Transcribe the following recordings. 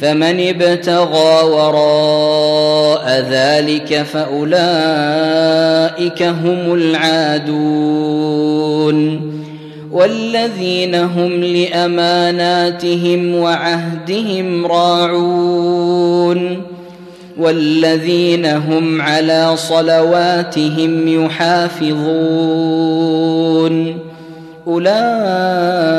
فمن ابتغى وراء ذلك فأولئك هم العادون والذين هم لأماناتهم وعهدهم راعون والذين هم على صلواتهم يحافظون أولئك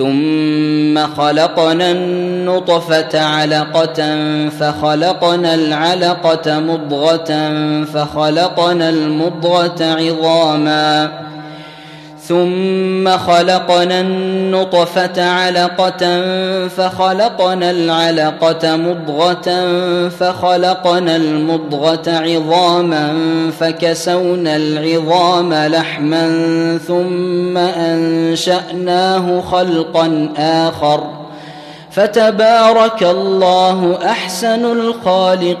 ثم خلقنا النطفة علقة فخلقنا العلقة مضغة فخلقنا المضغة عظاما ثم خلقنا النطفة علقة فخلقنا العلقة مضغة فخلقنا المضغة عظاما فكسونا العظام لحما ثم أنشأناه خلقا آخر. فتبارك الله أحسن الخالقين.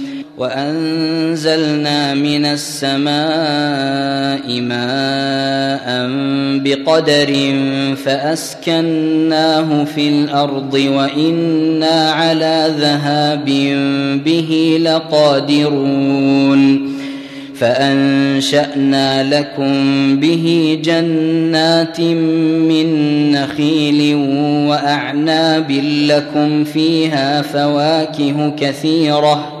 وأنزلنا من السماء ماء بقدر فأسكناه في الأرض وإنا على ذهاب به لقادرون فأنشأنا لكم به جنات من نخيل وأعناب لكم فيها فواكه كثيرة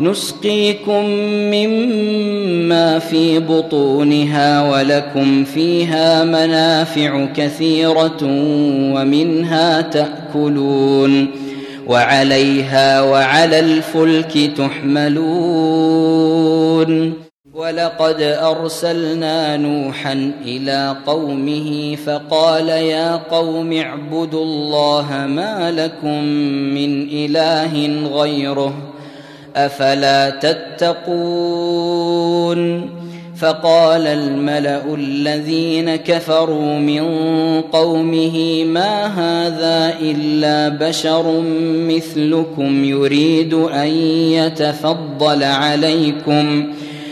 نسقيكم مما في بطونها ولكم فيها منافع كثيرة ومنها تأكلون وعليها وعلى الفلك تحملون. ولقد أرسلنا نوحا إلى قومه فقال يا قوم اعبدوا الله ما لكم من إله غيره. أفلا تتقون فقال الملأ الذين كفروا من قومه ما هذا إلا بشر مثلكم يريد أن يتفضل عليكم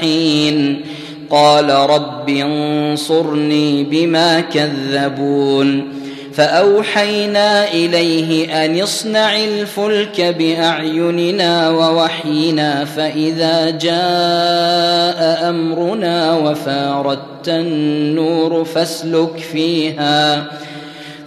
حين. قال رب انصرني بما كذبون. فأوحينا إليه أن اصنع الفلك بأعيننا ووحينا فإذا جاء أمرنا وفاردت النور فاسلك فيها.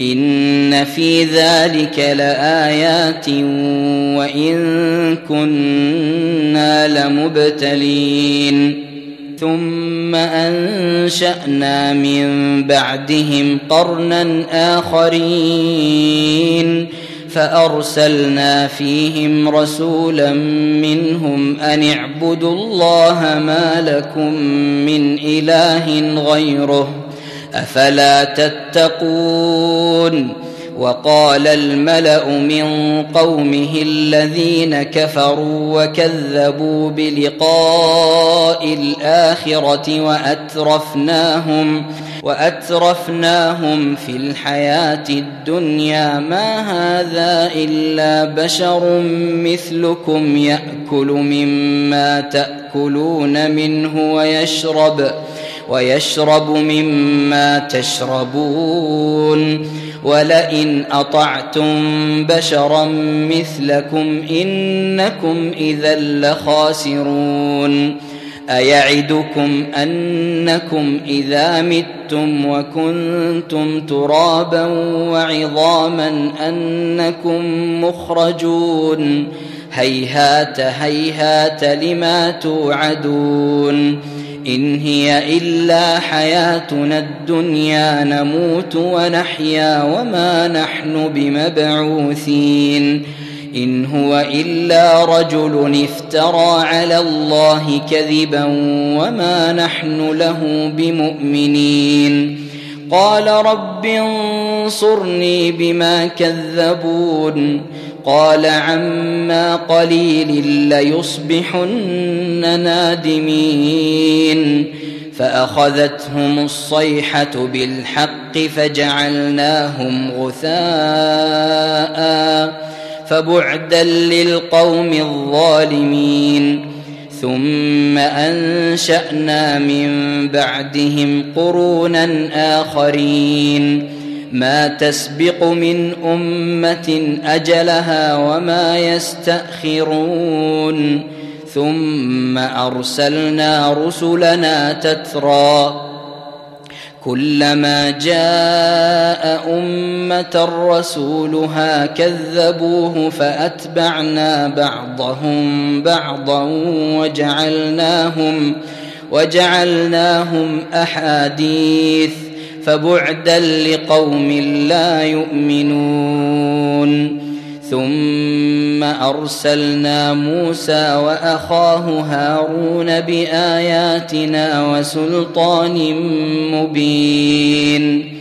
ان في ذلك لايات وان كنا لمبتلين ثم انشانا من بعدهم قرنا اخرين فارسلنا فيهم رسولا منهم ان اعبدوا الله ما لكم من اله غيره أفلا تتقون وقال الملأ من قومه الذين كفروا وكذبوا بلقاء الآخرة وأترفناهم وأترفناهم في الحياة الدنيا ما هذا إلا بشر مثلكم يأكل مما تأكلون منه ويشرب ويشرب مما تشربون ولئن أطعتم بشرا مثلكم إنكم إذا لخاسرون أيعدكم أنكم إذا متم وكنتم ترابا وعظاما أنكم مخرجون هيهات هيهات لما توعدون إن هي إلا حياتنا الدنيا نموت ونحيا وما نحن بمبعوثين إن هو إلا رجل افترى على الله كذبا وما نحن له بمؤمنين قال رب انصرني بما كذبون قال عما قليل ليصبحن نادمين. فأخذتهم الصيحة بالحق فجعلناهم غثاء فبعدا للقوم الظالمين. ثم أنشأنا من بعدهم قرونا آخرين. ما تسبق من أمة أجلها وما يستأخرون. ثم أرسلنا رسلنا تترى. كلما جاء أمة رسولها كذبوه فأتبعنا بعضهم بعضا وجعلناهم وجعلناهم أحاديث. فبعدا لقوم لا يؤمنون. ثم أرسلنا موسى وأخاه هارون بآياتنا وسلطان مبين.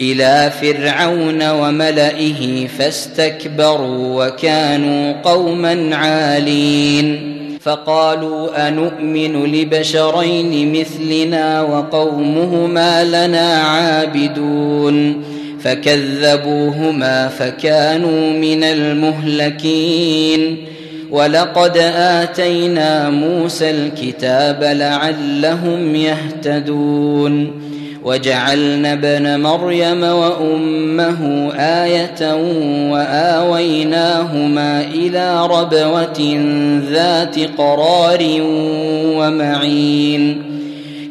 إلى فرعون وملئه فاستكبروا وكانوا قوما عالين. فقالوا انومن لبشرين مثلنا وقومهما لنا عابدون فكذبوهما فكانوا من المهلكين ولقد آتينا موسى الكتاب لعلهم يهتدون وجعلنا ابن مريم وأمه آية وآويناهما إلى ربوة ذات قرار ومعين.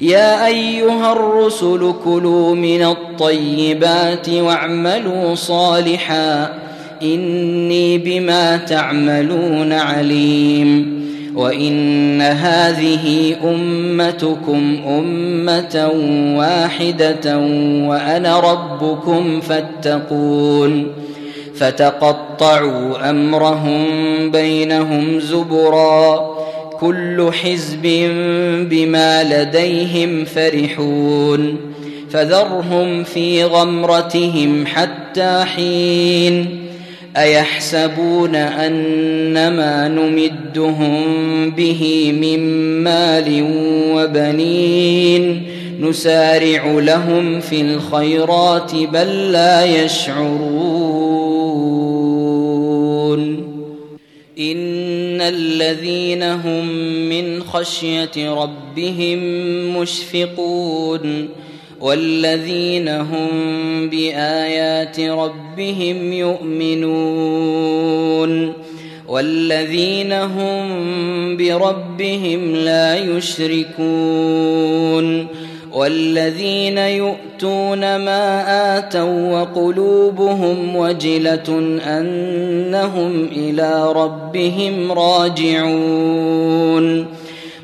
يا أيها الرسل كلوا من الطيبات واعملوا صالحا. إني بما تعملون عليم. وان هذه امتكم امه واحدة وأنا ربكم فاتقون فتقطعوا امرهم بينهم زبرا كل حزب بما لديهم فرحون فذرهم في غمرتهم حتى حين أيحسبون ان ما نمدهم به من مال وبنين نسارع لهم في الخيرات بل لا يشعرون إن الذين هم من خشية ربهم مشفقون والذين هم بآيات ربهم يؤمنون والذين هم بربهم لا يشركون والذين يؤتون ما آتوا وقلوبهم وجلة أنهم إلى ربهم راجعون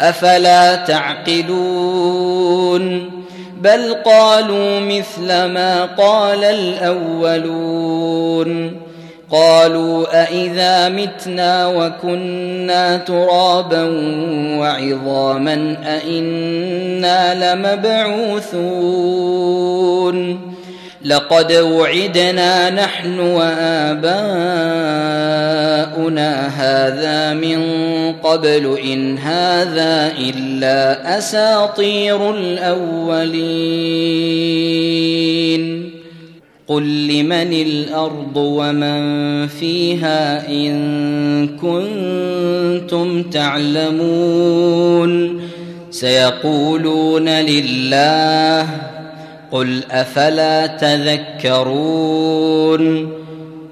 أفلا تعقلون بل قالوا مثل ما قال الأولون قالوا أإذا متنا وكنا ترابا وعظاما أإنا لمبعوثون لقد وعدنا نحن وآباؤنا هذا من قبل إن هذا إلا أساطير الأولين قل لمن الأرض ومن فيها ان كنتم تعلمون سيقولون لله قل افلا تذكرون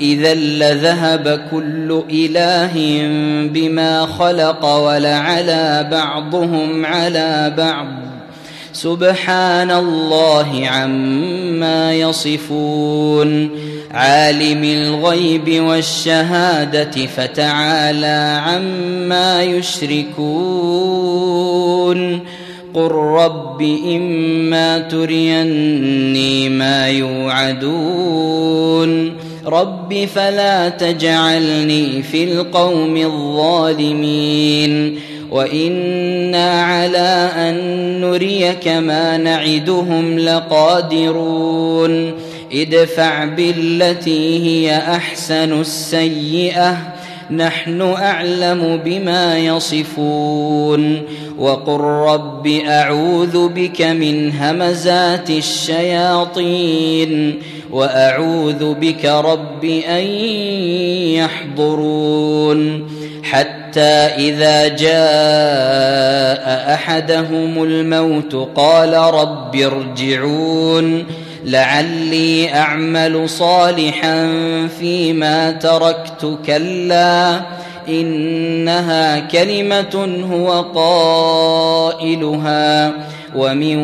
إذا لذهب كل إله بما خلق ولعلى بعضهم على بعض. سبحان الله عما يصفون. عالم الغيب والشهادة فتعالى عما يشركون. قل رب إما تريني ما يوعدون. رب فلا تجعلني في القوم الظالمين وأنا على ان نريك ما نعدهم لقادرون ادفع بالتي هي احسن السيئه نحن اعلم بما يصفون وقل رب اعوذ بك من همزات الشياطين وأعوذ بك رب أن يحضرون. حتى إذا جاء أحدهم الموت قال رب ارجعون. لعلي أعمل صالحا فيما تركت كلا. إنها كلمة هو قائلها. ومن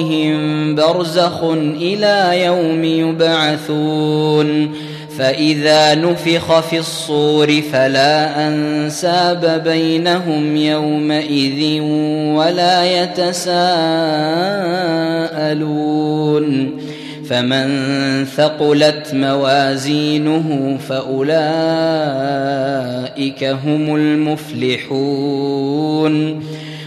ورائهم برزخ إلى يوم يبعثون فإذا نفخ في الصور فلا أنساب بينهم يومئذ ولا يتساءلون فمن ثقلت موازينه فأولئك هم المفلحون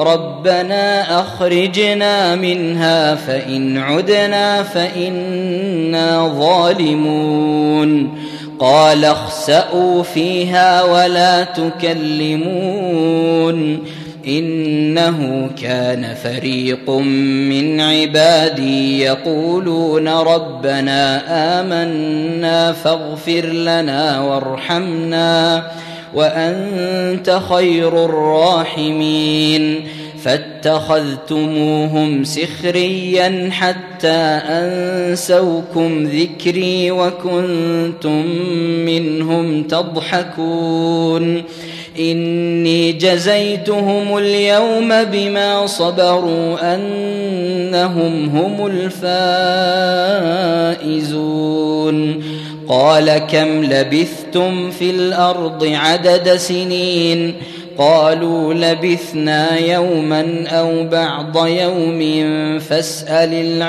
ربنا أخرجنا منها فإن عدنا فإنا ظالمون قال اخسأوا فيها ولا تكلمون إنه كان فريق من عبادي يقولون ربنا آمنا فاغفر لنا وارحمنا وأنت خير الراحمين. فاتخذتموهم سخريا حتى أنسوكم ذكري وكنتم منهم تضحكون. إني جزيتهم اليوم بما صبروا أنهم هم الفائزون. قال كم لبثتم في الأرض عدد سنين قالوا لبثنا يوما أو بعض يوم فاسأل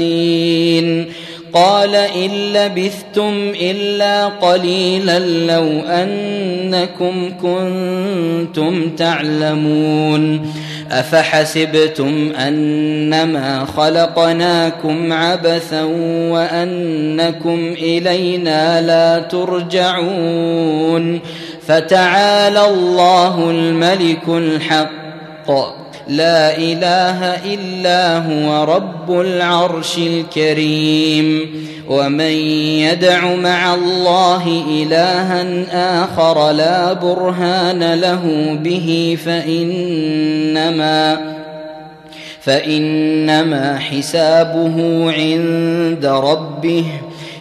العادين قال إن لبثتم إلا قليلا لو أنكم كنتم تعلمون أفحسبتم أنما خلقناكم عبثا وأنكم إلينا لا ترجعون فتعالى الله الملك الحق لا إله إلا هو رب العرش الكريم. ومن يدع مع الله إلها آخر لا برهان له به فإنما فإنما حسابه عند ربه.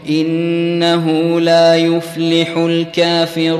إنه لا يفلح الكافرون.